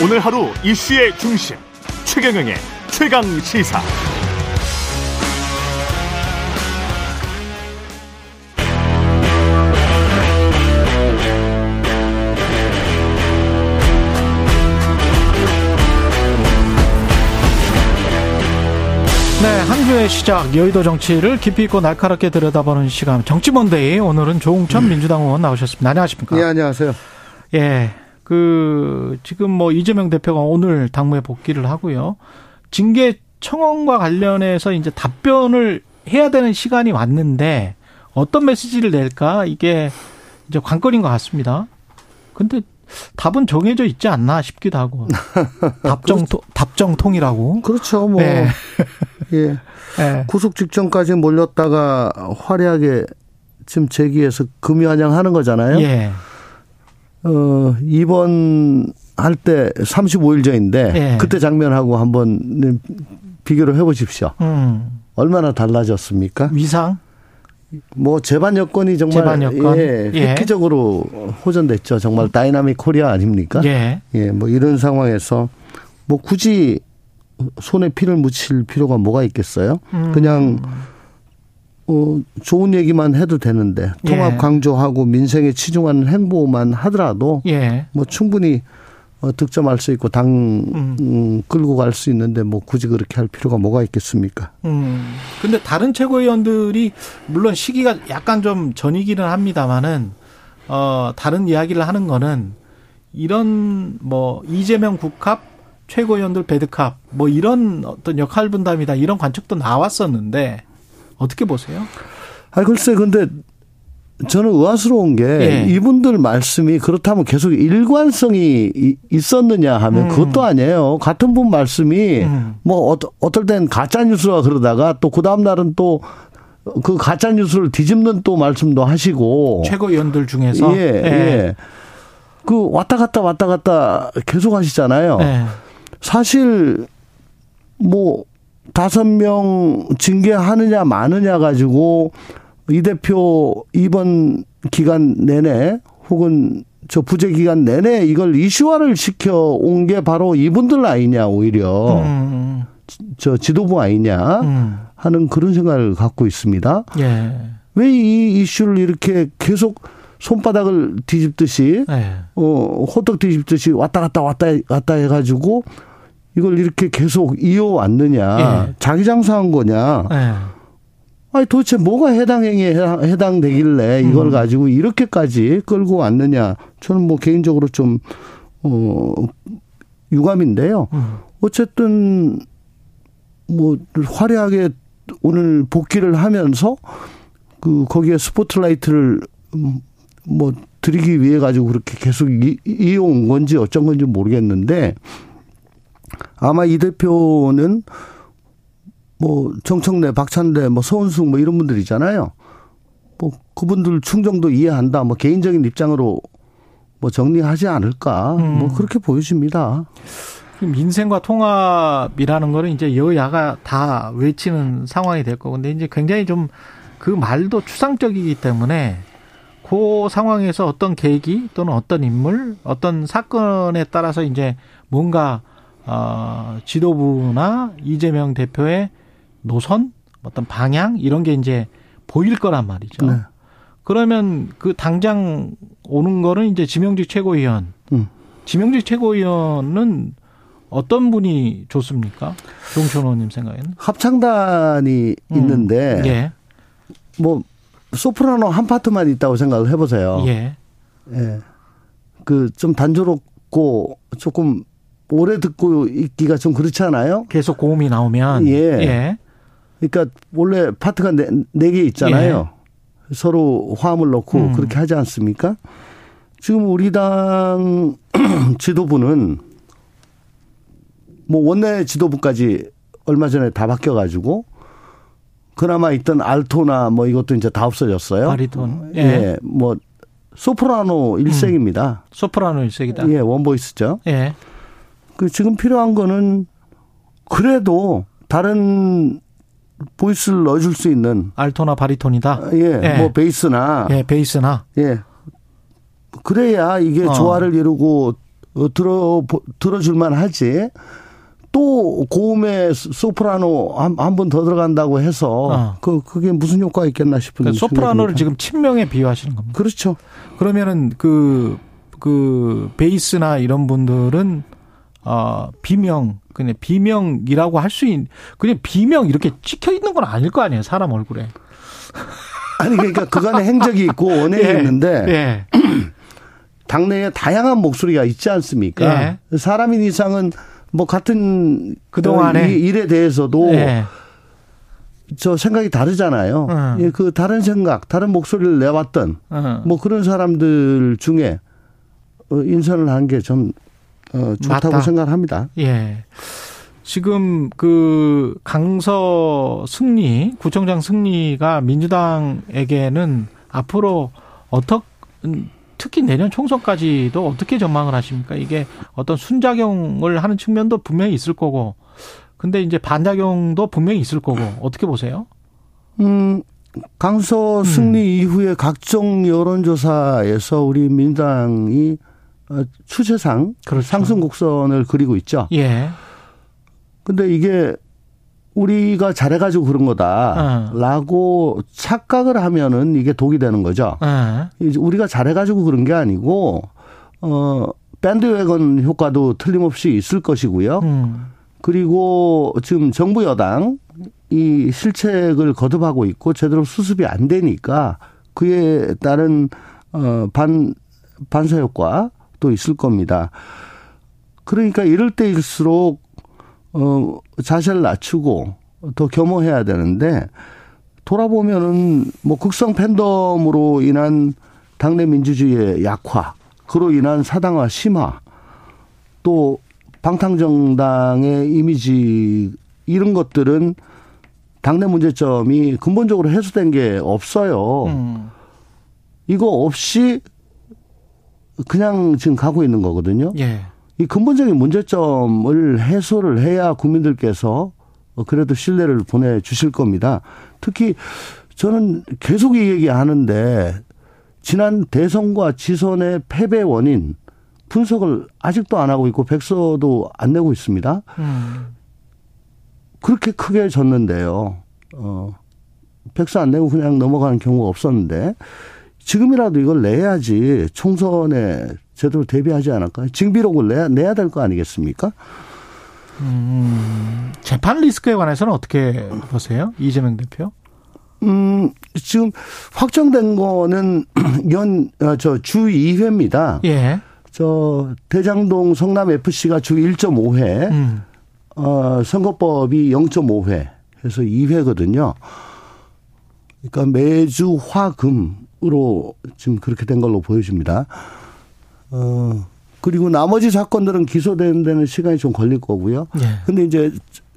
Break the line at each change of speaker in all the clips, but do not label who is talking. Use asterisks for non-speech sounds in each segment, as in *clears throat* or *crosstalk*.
오늘 하루 이슈의 중심 최경영의 최강 시사.
네, 한 주의 시작 여의도 정치를 깊이 있고 날카롭게 들여다보는 시간 정치몬데이 오늘은 조웅천
음.
민주당 의원 나오셨습니다. 안녕하십니까?
예, 안녕하세요.
예, 그 지금 뭐 이재명 대표가 오늘 당무에 복귀를 하고요. 징계 청원과 관련해서 이제 답변을 해야 되는 시간이 왔는데 어떤 메시지를 낼까 이게 이제 관건인 것 같습니다. 근데 답은 정해져 있지 않나 싶기도 하고 *laughs* 답정통 답정통이라고.
그렇죠. 뭐
네. *laughs*
예.
예.
구속 직전까지 몰렸다가 화려하게 지금 재기해서 금의환향하는 거잖아요.
예.
어, 입원할 때 35일 전인데
예.
그때 장면하고 한번 비교를 해 보십시오.
음.
얼마나 달라졌습니까?
위상?
뭐 제반 여건이 정말
제반 여건.
예,
예.
획기적으로 호전됐죠. 정말 dynamic Korea 아닙니까?
예.
예, 뭐 이런 상황에서 뭐 굳이 손에 피를 묻힐 필요가 뭐가 있겠어요?
음.
그냥 어 좋은 얘기만 해도 되는데 통합
예.
강조하고 민생에 치중하는 행보만 하더라도
예.
뭐 충분히 어, 득점할 수 있고 당
음.
음, 끌고 갈 수 있는데 뭐 굳이 그렇게 할 필요가 뭐가 있겠습니까?
음. 근데 다른 최고위원들이 물론 시기가 약간 좀 전이기는 합니다만은 어 다른 이야기를 하는 거는 이런 뭐 이재명 국합 최고위원들 배드캅 뭐 이런 어떤 역할 분담이다 이런 관측도 나왔었는데 어떻게 보세요?
아 글쎄 근데 저는 의아스러운 게
예.
이분들 말씀이 그렇다면 계속 일관성이 이- 있었느냐 하면
음.
그것도 아니에요. 같은 분 말씀이
음.
뭐 어떨, 땐 가짜 뉴스라 그러다가 또 그 다음 날은 또 그 가짜 뉴스를 뒤집는 또 말씀도 하시고
최고위원들 중에서
예, 예. 그 왔다 갔다 왔다 갔다 계속 하시잖아요.
예.
사실 뭐 다섯 명 징계하느냐 마느냐 가지고 이 대표 이번 기간 내내 혹은 저 부재 기간 내내 이걸 이슈화를 시켜 온 게 바로 이분들 아니냐 오히려
음.
저 지도부 아니냐
음.
하는 그런 생각을 갖고 있습니다.
예.
왜이 이슈를 이렇게 계속 손바닥을 뒤집듯이
예.
어, 호떡 뒤집듯이 왔다 갔다 왔다 갔다 해가지고 이걸 이렇게 계속 이어왔느냐.
예.
자기 장사한 거냐.
예.
아니 도대체 뭐가 해당 행위에 해당, 이걸
음.
가지고 이렇게까지 끌고 왔느냐. 저는 뭐 개인적으로 좀, 어, 유감인데요.
음.
어쨌든 뭐 화려하게 오늘 복귀를 하면서 그 거기에 스포트라이트를 음, 뭐 드리기 위해 가지고 그렇게 계속 이- 이어온 건지 어쩐 건지 모르겠는데 아마 이 대표는 뭐 정청래, 박찬대, 뭐 서은숙 뭐 이런 분들 있잖아요. 뭐 그분들 충정도 이해한다. 뭐 개인적인 입장으로 뭐 정리하지 않을까.
음.
뭐 그렇게 보여집니다.
민생과 통합이라는 거는 이제 여야가 다 외치는 상황이 될 거고 근데 이제 굉장히 좀 그 말도 추상적이기 때문에 그 상황에서 어떤 계기 또는 어떤 인물 어떤 사건에 따라서 이제 뭔가 어 지도부나 이재명 대표의 노선 어떤 방향 이런 게 이제 보일 거란 말이죠.
네.
그러면 그 당장 오는 거는 이제 지명직 최고위원.
음.
지명직 최고위원은 어떤 분이 좋습니까? 종천 의원님 생각에는?
합창단이
음.
있는데
예.
뭐 소프라노 한 파트만 있다고 생각을 해보세요.
예.
예. 그 좀 단조롭고 조금 오래 듣고 있기가 좀 그렇지 않아요?
계속 고음이 나오면
예.
예.
그러니까 원래 파트가 네, 네 개 있잖아요. 서로 화음을 넣고
음.
그렇게 하지 않습니까? 지금 우리 당 *clears throat* 지도부는 뭐 원내 지도부까지 얼마 전에 다 바뀌어 가지고 그나마 있던 알토나 뭐 이것도 이제 다 없어졌어요.
바리톤. 예.
예. 뭐 소프라노 일색입니다.
소프라노 일색이다.
예, 원보이스죠.
예.
그 지금 필요한 거는 그래도 다른 보이스를 넣어줄 수 있는
알토나 바리톤이다.
예,
예.
뭐 베이스나
예, 베이스나.
예. 그래야 이게
어.
조화를 이루고 어, 들어 들어줄만 하지. 또 고음의 소프라노 한 번 더 들어간다고 해서 어. 그 그게 무슨 효과가 있겠나 싶은
그러니까 소프라노를 지금 친명에 비유하시는 겁니다.
그렇죠.
그러면은 그그 그 베이스나 이런 분들은 어 비명 그냥 비명이라고 할 수 있는 그냥 비명 이렇게 찍혀 있는 건 아닐 거 아니에요 사람 얼굴에.
아니 그러니까 그간의 행적이 있고 *laughs* 원행이 예. 있는데 예. *clears throat* 당내에 다양한 목소리가 있지 않습니까? 예. 사람인 이상은 뭐 같은 그동안의 일에 대해서도 예. 저 생각이 다르잖아요. 음. 예, 그 다른 생각, 다른 목소리를 내왔던 음. 뭐 그런 사람들 중에 어, 인선을 한게좀 어, 좋다고 맞다. 생각합니다.
예. 지금 그 강서 승리, 구청장 승리가 민주당에게는 앞으로 어떻게 특히 내년 총선까지도 어떻게 전망을 하십니까? 이게 어떤 순작용을 하는 측면도 분명히 있을 거고, 근데 이제 반작용도 분명히 있을 거고, 어떻게 보세요?
음, 강서 승리 음. 이후에 각종 여론조사에서 우리 민당이 어, 추세상 그렇죠. 상승 곡선을 그리고 있죠.
예.
근데 이게 우리가 잘해가지고 그런 거다라고 어. 착각을 하면은 이게 독이 되는 거죠. 어. 우리가 잘해가지고 그런 게 아니고 어 밴드웨건 효과도 틀림없이 있을 것이고요. 음. 그리고 지금 정부 여당 이 실책을 거듭하고 있고 제대로 수습이 안 되니까 그에 따른 어반 반사 효과 도 있을 겁니다. 그러니까 이럴 때일수록 어, 자세를 낮추고 더 겸허해야 되는데 돌아보면은 뭐 극성 팬덤으로 인한 당내 민주주의의 약화, 그로 인한 사당화 심화, 또 방탕정당의 이미지 이런 것들은 당내 문제점이 근본적으로 해소된 게 없어요. 음. 이거 없이 그냥 지금 가고 있는 거거든요.
예.
이 근본적인 문제점을 해소를 해야 국민들께서 그래도 신뢰를 보내주실 겁니다. 특히 저는 계속 이 얘기 하는데 지난 대선과 지선의 패배 원인 분석을 아직도 안 하고 있고 백서도 안 내고 있습니다. 음. 그렇게 크게 졌는데요. 어, 백서 안 내고 그냥 넘어가는 경우가 없었는데 지금이라도 이걸 내야지 총선에 제대로 대비하지 않을까? 징비록을 내야, 내야 될 거 아니겠습니까?
음, 재판 리스크에 관해서는 어떻게 보세요? 이재명 대표?
음, 지금 확정된 거는 *clears throat* 연, 어, 저, 주 2회입니다.
예.
저, 대장동 성남 FC가 주 1.5회, 음. 어, 선거법이 0.5회 해서 2회거든요. 그러니까 매주 화 금 으로 지금 그렇게 된 걸로 보여집니다. 어, 그리고 나머지 사건들은 기소되는 데는 시간이 좀 걸릴 거고요. 예. 근데 이제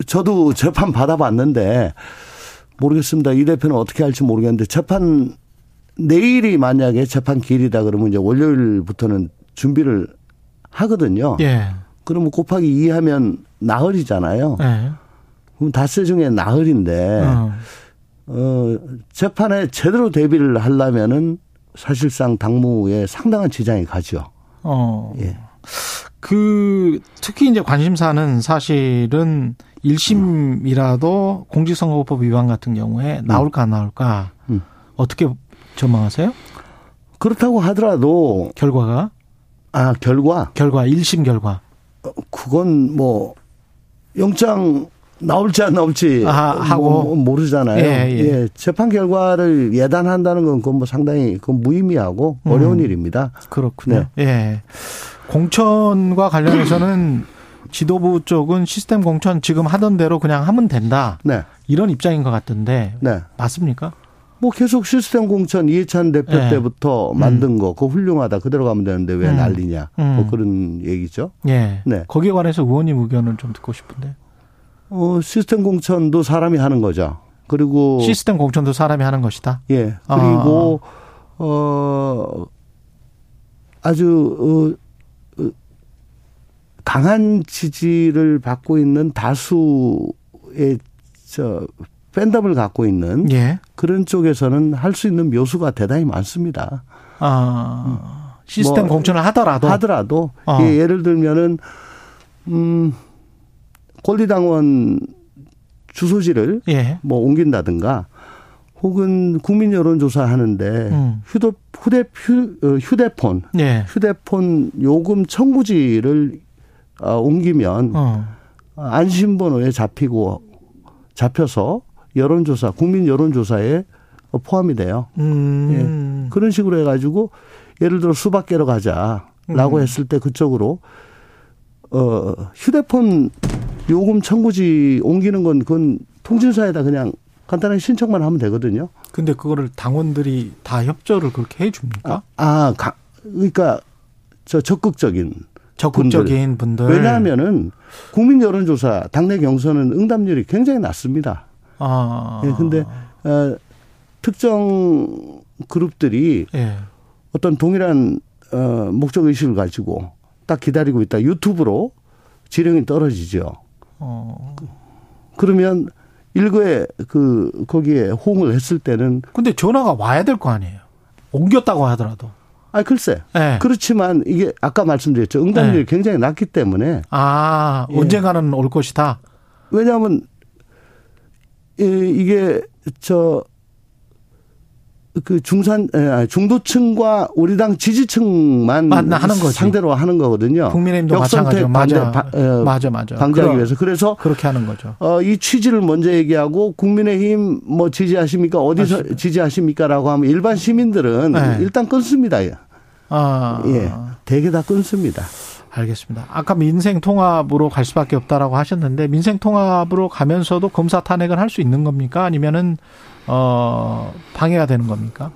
저도 재판 받아봤는데 모르겠습니다. 이 대표는 어떻게 할지 모르겠는데 재판 내일이 만약에 재판 기일이다 그러면 이제 월요일부터는 준비를 하거든요.
예.
그러면 곱하기 2 하면 나흘이잖아요.
예.
그럼 닷새 중에 나흘인데 어. 어 재판에 제대로 대비를 하려면은 사실상 당무에 상당한 지장이 가죠.
어. 예. 그 특히 이제 관심사는 사실은 1심이라도 공직선거법 위반 같은 경우에 나올까 안 나올까 음. 어떻게 전망하세요?
그렇다고 하더라도
결과가
아 결과
결과 1심 결과
어, 그건 뭐 영장 나올지 안 나올지 아, 하고 뭐 모르잖아요. 예, 예. 예, 재판 결과를 예단한다는 건 그건 뭐 상당히 그건 무의미하고 음. 어려운 일입니다.
그렇군요. 네. 예. 공천과 관련해서는 지도부 쪽은 시스템 공천 지금 하던 대로 그냥 하면 된다.
네.
이런 입장인 것 같은데
네.
맞습니까?
뭐 계속 시스템 공천 이해찬 대표 예. 때부터 만든 음. 거 그거 훌륭하다 그대로 가면 되는데 왜 음. 난리냐 뭐 음. 뭐 그런 얘기죠.
예. 네. 거기에 관해서 의원님 의견을 좀 듣고 싶은데.
어, 시스템 공천도 사람이 하는 거죠. 그리고
시스템 공천도 사람이 하는 것이다.
예. 그리고 아. 어 아주 어, 어, 강한 지지를 받고 있는 다수의 저 팬덤을 갖고 있는
예.
그런 쪽에서는 할 수 있는 묘수가 대단히 많습니다.
아. 음. 시스템
뭐
공천을 하더라도
하더라도
어.
예, 예를 들면은 음 권리당원 주소지를
예.
뭐 옮긴다든가 혹은 국민 여론 조사 하는데
음.
휴대 휴대 휴, 어, 휴대폰
예.
휴대폰 요금 청구지를 어, 옮기면
어.
안심번호에 잡히고 잡혀서 여론조사 국민 여론조사에 포함이 돼요.
음.
그런 식으로 해가지고 예를 들어 수박 깨러 가자라고
음.
했을 때 그쪽으로 어 휴대폰 요금 청구지 옮기는 건 그건 통신사에다 그냥 간단하게 신청만 하면 되거든요.
근데 그거를 당원들이 다 협조를 그렇게 해 줍니까?
아, 가, 그러니까 저 적극적인
적극적인 분들.
왜냐하면은 국민 여론조사 당내 경선은 응답률이 굉장히 낮습니다.
아.
예, 근데 어, 특정 그룹들이
예.
어떤 동일한 어, 목적 의식을 가지고 딱 기다리고 있다. 유튜브로 지령이 떨어지죠.
어.
그러면 일거에 그 거기에 호응을 했을 때는
근데 전화가 와야 될 거 아니에요. 옮겼다고 하더라도.
아 글쎄
예.
그렇지만 이게 아까 말씀드렸죠 응답률이
네.
굉장히 낮기 때문에
아,
예.
언젠가는 올 것이다.
왜냐하면 이- 이게 저 그 중산 에, 아니, 중도층과 우리 당 지지층만
맞나, 하는 거지.
상대로 하는 거거든요.
국민의힘도
역선택.
맞아.
어,
맞아, 맞아.
방지하기 위해서 그래서
그렇게 하는 거죠.
어, 이 취지를 먼저 얘기하고 국민의힘 뭐 지지하십니까 어디서
맞습니다.
지지하십니까라고 하면 일반 시민들은
네.
일단 끊습니다.
아.
예, 대개 다 끊습니다.
알겠습니다. 아까 민생 통합으로 갈 수밖에 없다라고 하셨는데 민생 통합으로 가면서도 검사 탄핵을 할수 있는 겁니까? 아니면은 어 방해가 되는 겁니까?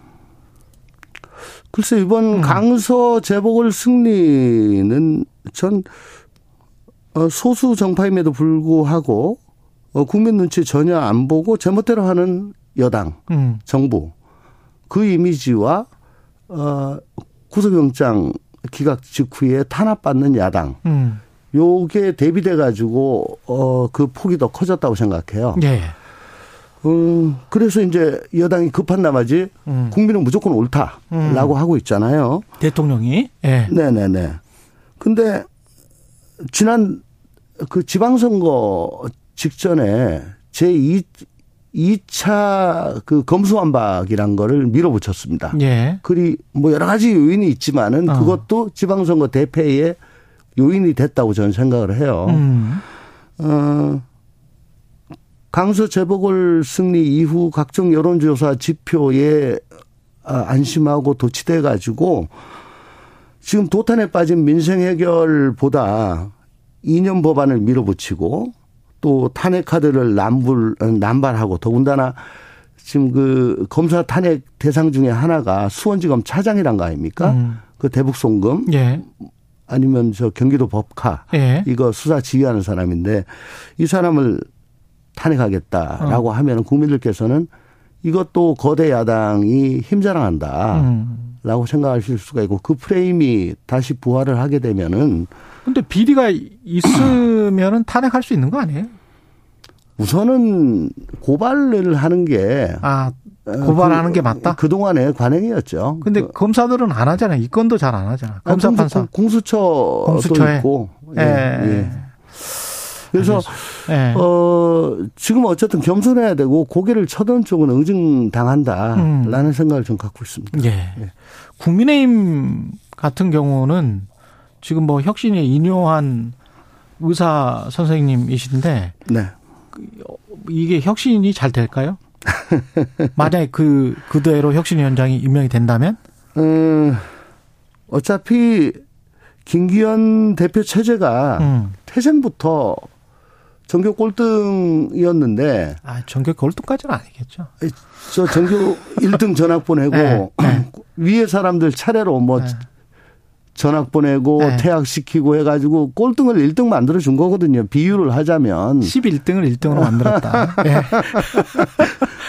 글쎄 이번
음.
강서 재보궐 승리는 전 어, 소수 정파임에도 불구하고 어, 국민 눈치 전혀 안 보고 제멋대로 하는 여당
음.
정부 그 이미지와 어, 구속영장 기각 직후에 탄압받는 야당
음.
요게 대비돼 가지고 어, 그 폭이 더 커졌다고 생각해요.
예.
음, 그래서 이제 여당이 급한 나머지
음.
국민은 무조건 옳다라고 하고 있잖아요.
대통령이 예.
네네네. 근데 지난 그 지방선거 직전에 제2 2차 그 검수완박이란 거를 밀어붙였습니다.
예.
그리 뭐 여러 가지 요인이 있지만은
어.
그것도 지방선거 대패의 요인이 됐다고 저는 생각을 해요.
음.
어, 강서 재보궐 승리 이후 각종 여론조사 지표에 아, 안심하고 도취돼 가지고 지금 도탄에 빠진 민생 해결보다 이념 법안을 밀어붙이고 또 탄핵 카드를 남불 남발하고 더군다나 지금 그 검사 탄핵 대상 중에 하나가 수원지검 차장이란 거 아닙니까?
음.
그 대북 송금
예.
아니면 저 경기도 법카
예.
이거 수사 지휘하는 사람인데 이 사람을 탄핵하겠다라고
어.
하면 국민들께서는 이것도 거대 야당이 힘자랑한다라고
음.
생각하실 수가 있고 그 프레임이 다시 부활을 하게 되면은
근데 비리가 있으면은 탄핵할 수 있는 거 아니에요?
우선은 고발을 하는 게
아,
어,
고발하는
그-
게 맞다?
그동안의 관행이었죠.
근데
그-
검사들은 안 하잖아요. 이 건도 잘 안 하잖아.
아,
검사
공수-
판사.
공수처도
공수처에.
있고. 예,
예.
예. 그래서
예.
어, 지금 어쨌든 겸손해야 되고 고개를 쳐던 쪽은 응징당한다라는
음.
생각을 좀 갖고 있습니다.
예. 국민의힘 같은 경우는 지금 뭐 혁신에 인용한 의사 선생님이신데
네.
이게 혁신이 잘 될까요? *laughs* 만약에 그 그대로 혁신위원장이 임명이 된다면?
음, 어차피 김기현 대표 체제가
음.
태생부터 전교 꼴등이었는데
아, 전격 골드까지는 아니겠죠.
저 전교 1등 전학 보내고
네, 네.
위에 사람들 차례로 뭐
네.
전학 보내고
네.
퇴학시키고 해가지고 꼴등을 1등 만들어 준 거거든요. 비유를 하자면
11등을 1등으로 만들었다. *laughs* 예.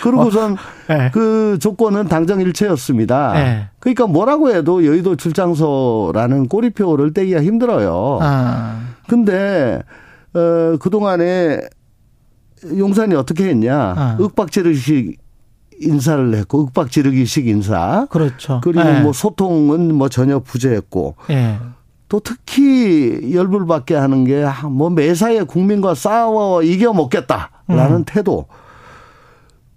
그러고선
예.
그 조건은 당정 일체였습니다.
네.
그러니까 뭐라고 해도 여의도 출장소라는 꼬리표를 떼기가 힘들어요.
아.
근데 어 그동안에 용산이 어떻게 했냐?
아.
윽박지르식 인사를 했고 윽박 지르기식 인사.
그렇죠.
그리고
예.
뭐 소통은 뭐 전혀 부재했고
예.
또 특히 열불받게 하는 게 뭐 매사에 국민과 싸워 이겨 먹겠다라는
음.
태도.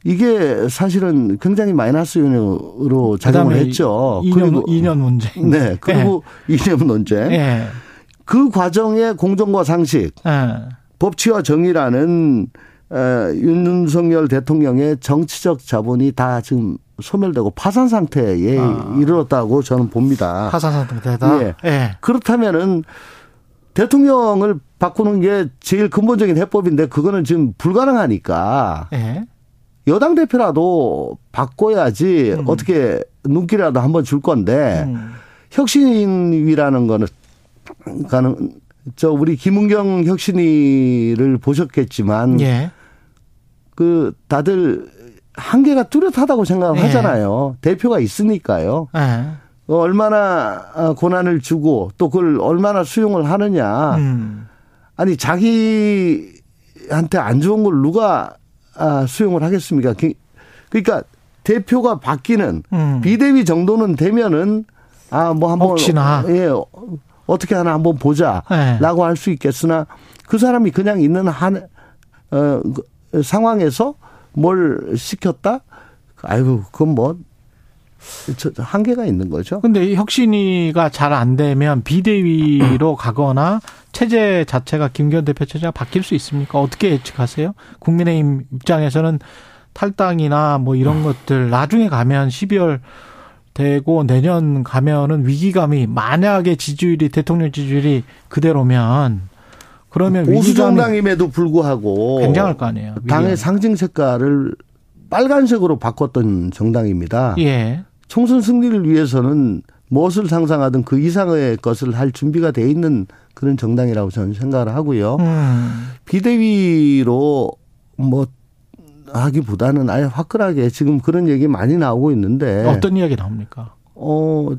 이게 사실은 굉장히 마이너스 요인으로 작용을 했죠.
이념 이념 문제. *laughs*
네 그리고 *laughs* 이념 논쟁.
예.
그 과정의 공정과 상식,
예.
법치와 정의라는 에, 윤석열 대통령의 정치적 자본이 다 지금 소멸되고 파산 상태에
아.
이르렀다고 저는 봅니다.
파산 상태다.
예.
예.
그렇다면은 대통령을 바꾸는 게 제일 근본적인 해법인데 그거는 지금 불가능하니까
예.
여당 대표라도 바꿔야지
음.
어떻게 눈길이라도 한번 줄 건데
음.
혁신위라는 거는 가는 저 우리 김은경 혁신위를 보셨겠지만
예.
그 다들 한계가 뚜렷하다고 생각을
예.
하잖아요. 대표가 있으니까요.
예.
어, 얼마나 아, 고난을 주고 또 그걸 얼마나 수용을 하느냐.
음.
아니 자기한테 안 좋은 걸 누가 아, 수용을 하겠습니까? 그- 그러니까 대표가 바뀌는
음.
비대위 정도는 되면은 아 뭐 한번
혹시나.
예 어, 어떻게 하나 한번
예.
보자라고 할수 있겠으나 그 사람이 그냥 있는 한 어, 그 상황에서 뭘 시켰다? 아이고 그건 뭐 한계가 있는 거죠.
근데 이 혁신위가 잘 안 되면 비대위로 *clears throat* 가거나 체제 자체가 김기현 대표 체제가 바뀔 수 있습니까? 어떻게 예측하세요? 국민의힘 입장에서는 탈당이나 뭐 이런 것들 나중에 가면 12월 되고 내년 가면은 위기감이 만약에 지지율이 대통령 지지율이 그대로면 그러면
보수 정당임에도 불구하고
굉장할 거 아니에요.
당의. 상징 색깔을 빨간색으로 바꿨던 정당입니다.
예.
총선 승리를 위해서는 무엇을 상상하든 그 이상의 것을 할 준비가 돼 있는 그런 정당이라고 저는 생각을 하고요.
음.
비대위로 뭐 하기보다는 아예 화끈하게 지금 그런 얘기 많이 나오고 있는데
어떤 이야기 나옵니까?
어,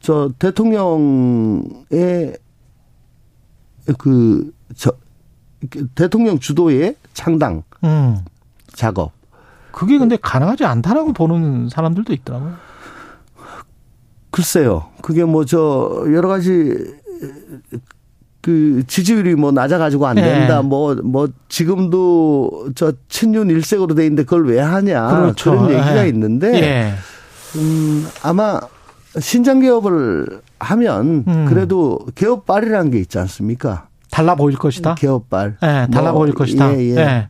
저 대통령의 그, 저, 대통령 주도의 창당
음.
작업.
그게 근데 가능하지 않다라고 보는 사람들도 있더라고요.
글쎄요. 그게 뭐 저 여러 가지 그 지지율이 뭐 낮아가지고 안
네.
된다. 뭐, 뭐 지금도 저 친윤 일색으로 돼 있는데 그걸 왜 하냐.
그렇죠.
런 얘기가
예.
있는데
예.
음, 아마 신장 개업을 하면
음.
그래도 개업발이라는 게 있지 않습니까?
달라 보일 것이다.
개업발.
예, 달라
뭐,
보일 것이다.
예, 예.
예.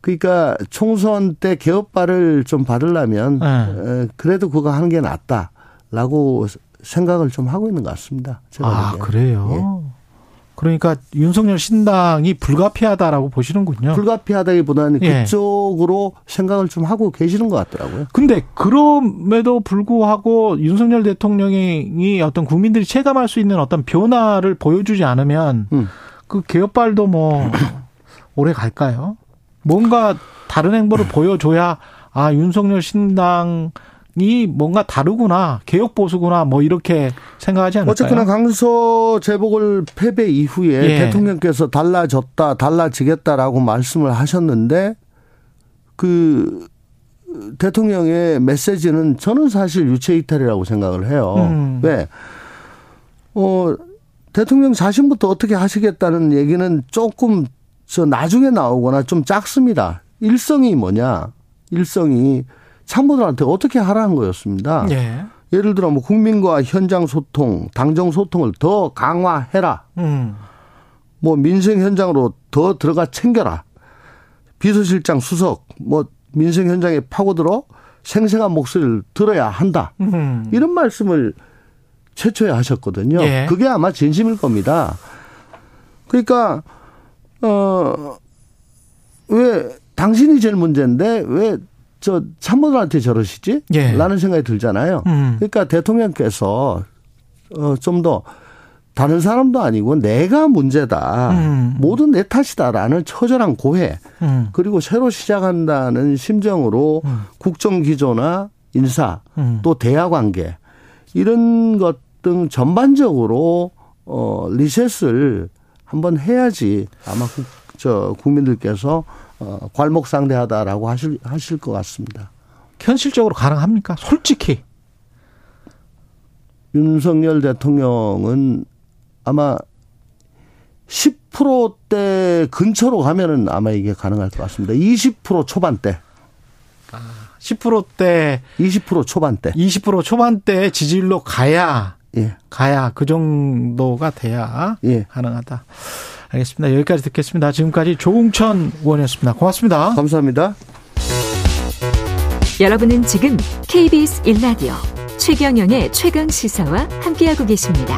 그러니까 총선 때 개업발을 좀 받으려면
네.
에, 그래도 그거 하는 게 낫다라고 생각을 좀 하고 있는 것 같습니다. 제가
아,
보기에는.
그래요. 그러니까 윤석열 신당이 불가피하다라고 보시는군요.
불가피하다기보다는
예.
그쪽으로 생각을 좀 하고 계시는 것 같더라고요.
근데 그럼에도 불구하고 윤석열 대통령이 어떤 국민들이 체감할 수 있는 어떤 변화를 보여주지 않으면
음.
그 개혁발도 뭐 *clears throat* 오래 갈까요? 뭔가 다른 행보를 보여줘야 아 윤석열 신당 이 뭔가 다르구나 개혁 보수구나 뭐 이렇게 생각하지 않을까요?
어쨌거나 강서 재보궐 패배 이후에
예.
대통령께서 달라졌다, 달라지겠다라고 말씀을 하셨는데 그 대통령의 메시지는 저는 사실 유체 이탈이라고 생각을 해요.
음.
왜? 어, 대통령 자신부터 어떻게 하시겠다는 얘기는 조금 저 나중에 나오거나 좀 작습니다. 일성이 뭐냐? 일성이 참모들한테 어떻게 하라는 거였습니다.
예.
예를 들어 뭐 국민과 현장 소통, 당정 소통을 더 강화해라.
음.
뭐 민생 현장으로 더 들어가 챙겨라. 비서실장 수석 뭐 민생 현장에 파고들어 생생한 목소리를 들어야 한다.
음.
이런 말씀을 최초에 하셨거든요.
예.
그게 아마 진심일 겁니다. 그러니까 어 왜 당신이 제일 문제인데 왜 저 참모들한테 저러시지?
예.
라는 생각이 들잖아요.
음.
그러니까 대통령께서 어좀더 다른 사람도 아니고 내가 문제다.
음.
모든 내 탓이다라는 처절한 고해.
음.
그리고 새로 시작한다는 심정으로
음.
국정 기조나 인사
음.
또 대화 관계 이런 것 등 전반적으로 어 리셋을 한번 해야지 아마 국, 저 국민들께서 어, 괄목상대하다라고 하실 하실 것 같습니다.
현실적으로 가능합니까? 솔직히
윤석열 대통령은 아마 10%대 근처로 가면은 아마 이게 가능할 것 같습니다. 20% 초반대.
10%대
20% 초반대.
20% 초반대 지지율로 가야
예.
가야 그 정도가 돼야
예.
가능하다. 알겠습니다. 여기까지 듣겠습니다. 지금까지 조웅천 의원이었습니다. 고맙습니다.
감사합니다.
여러분은 지금 KBS 1라디오 최경영의 최강 시사와 함께하고 계십니다.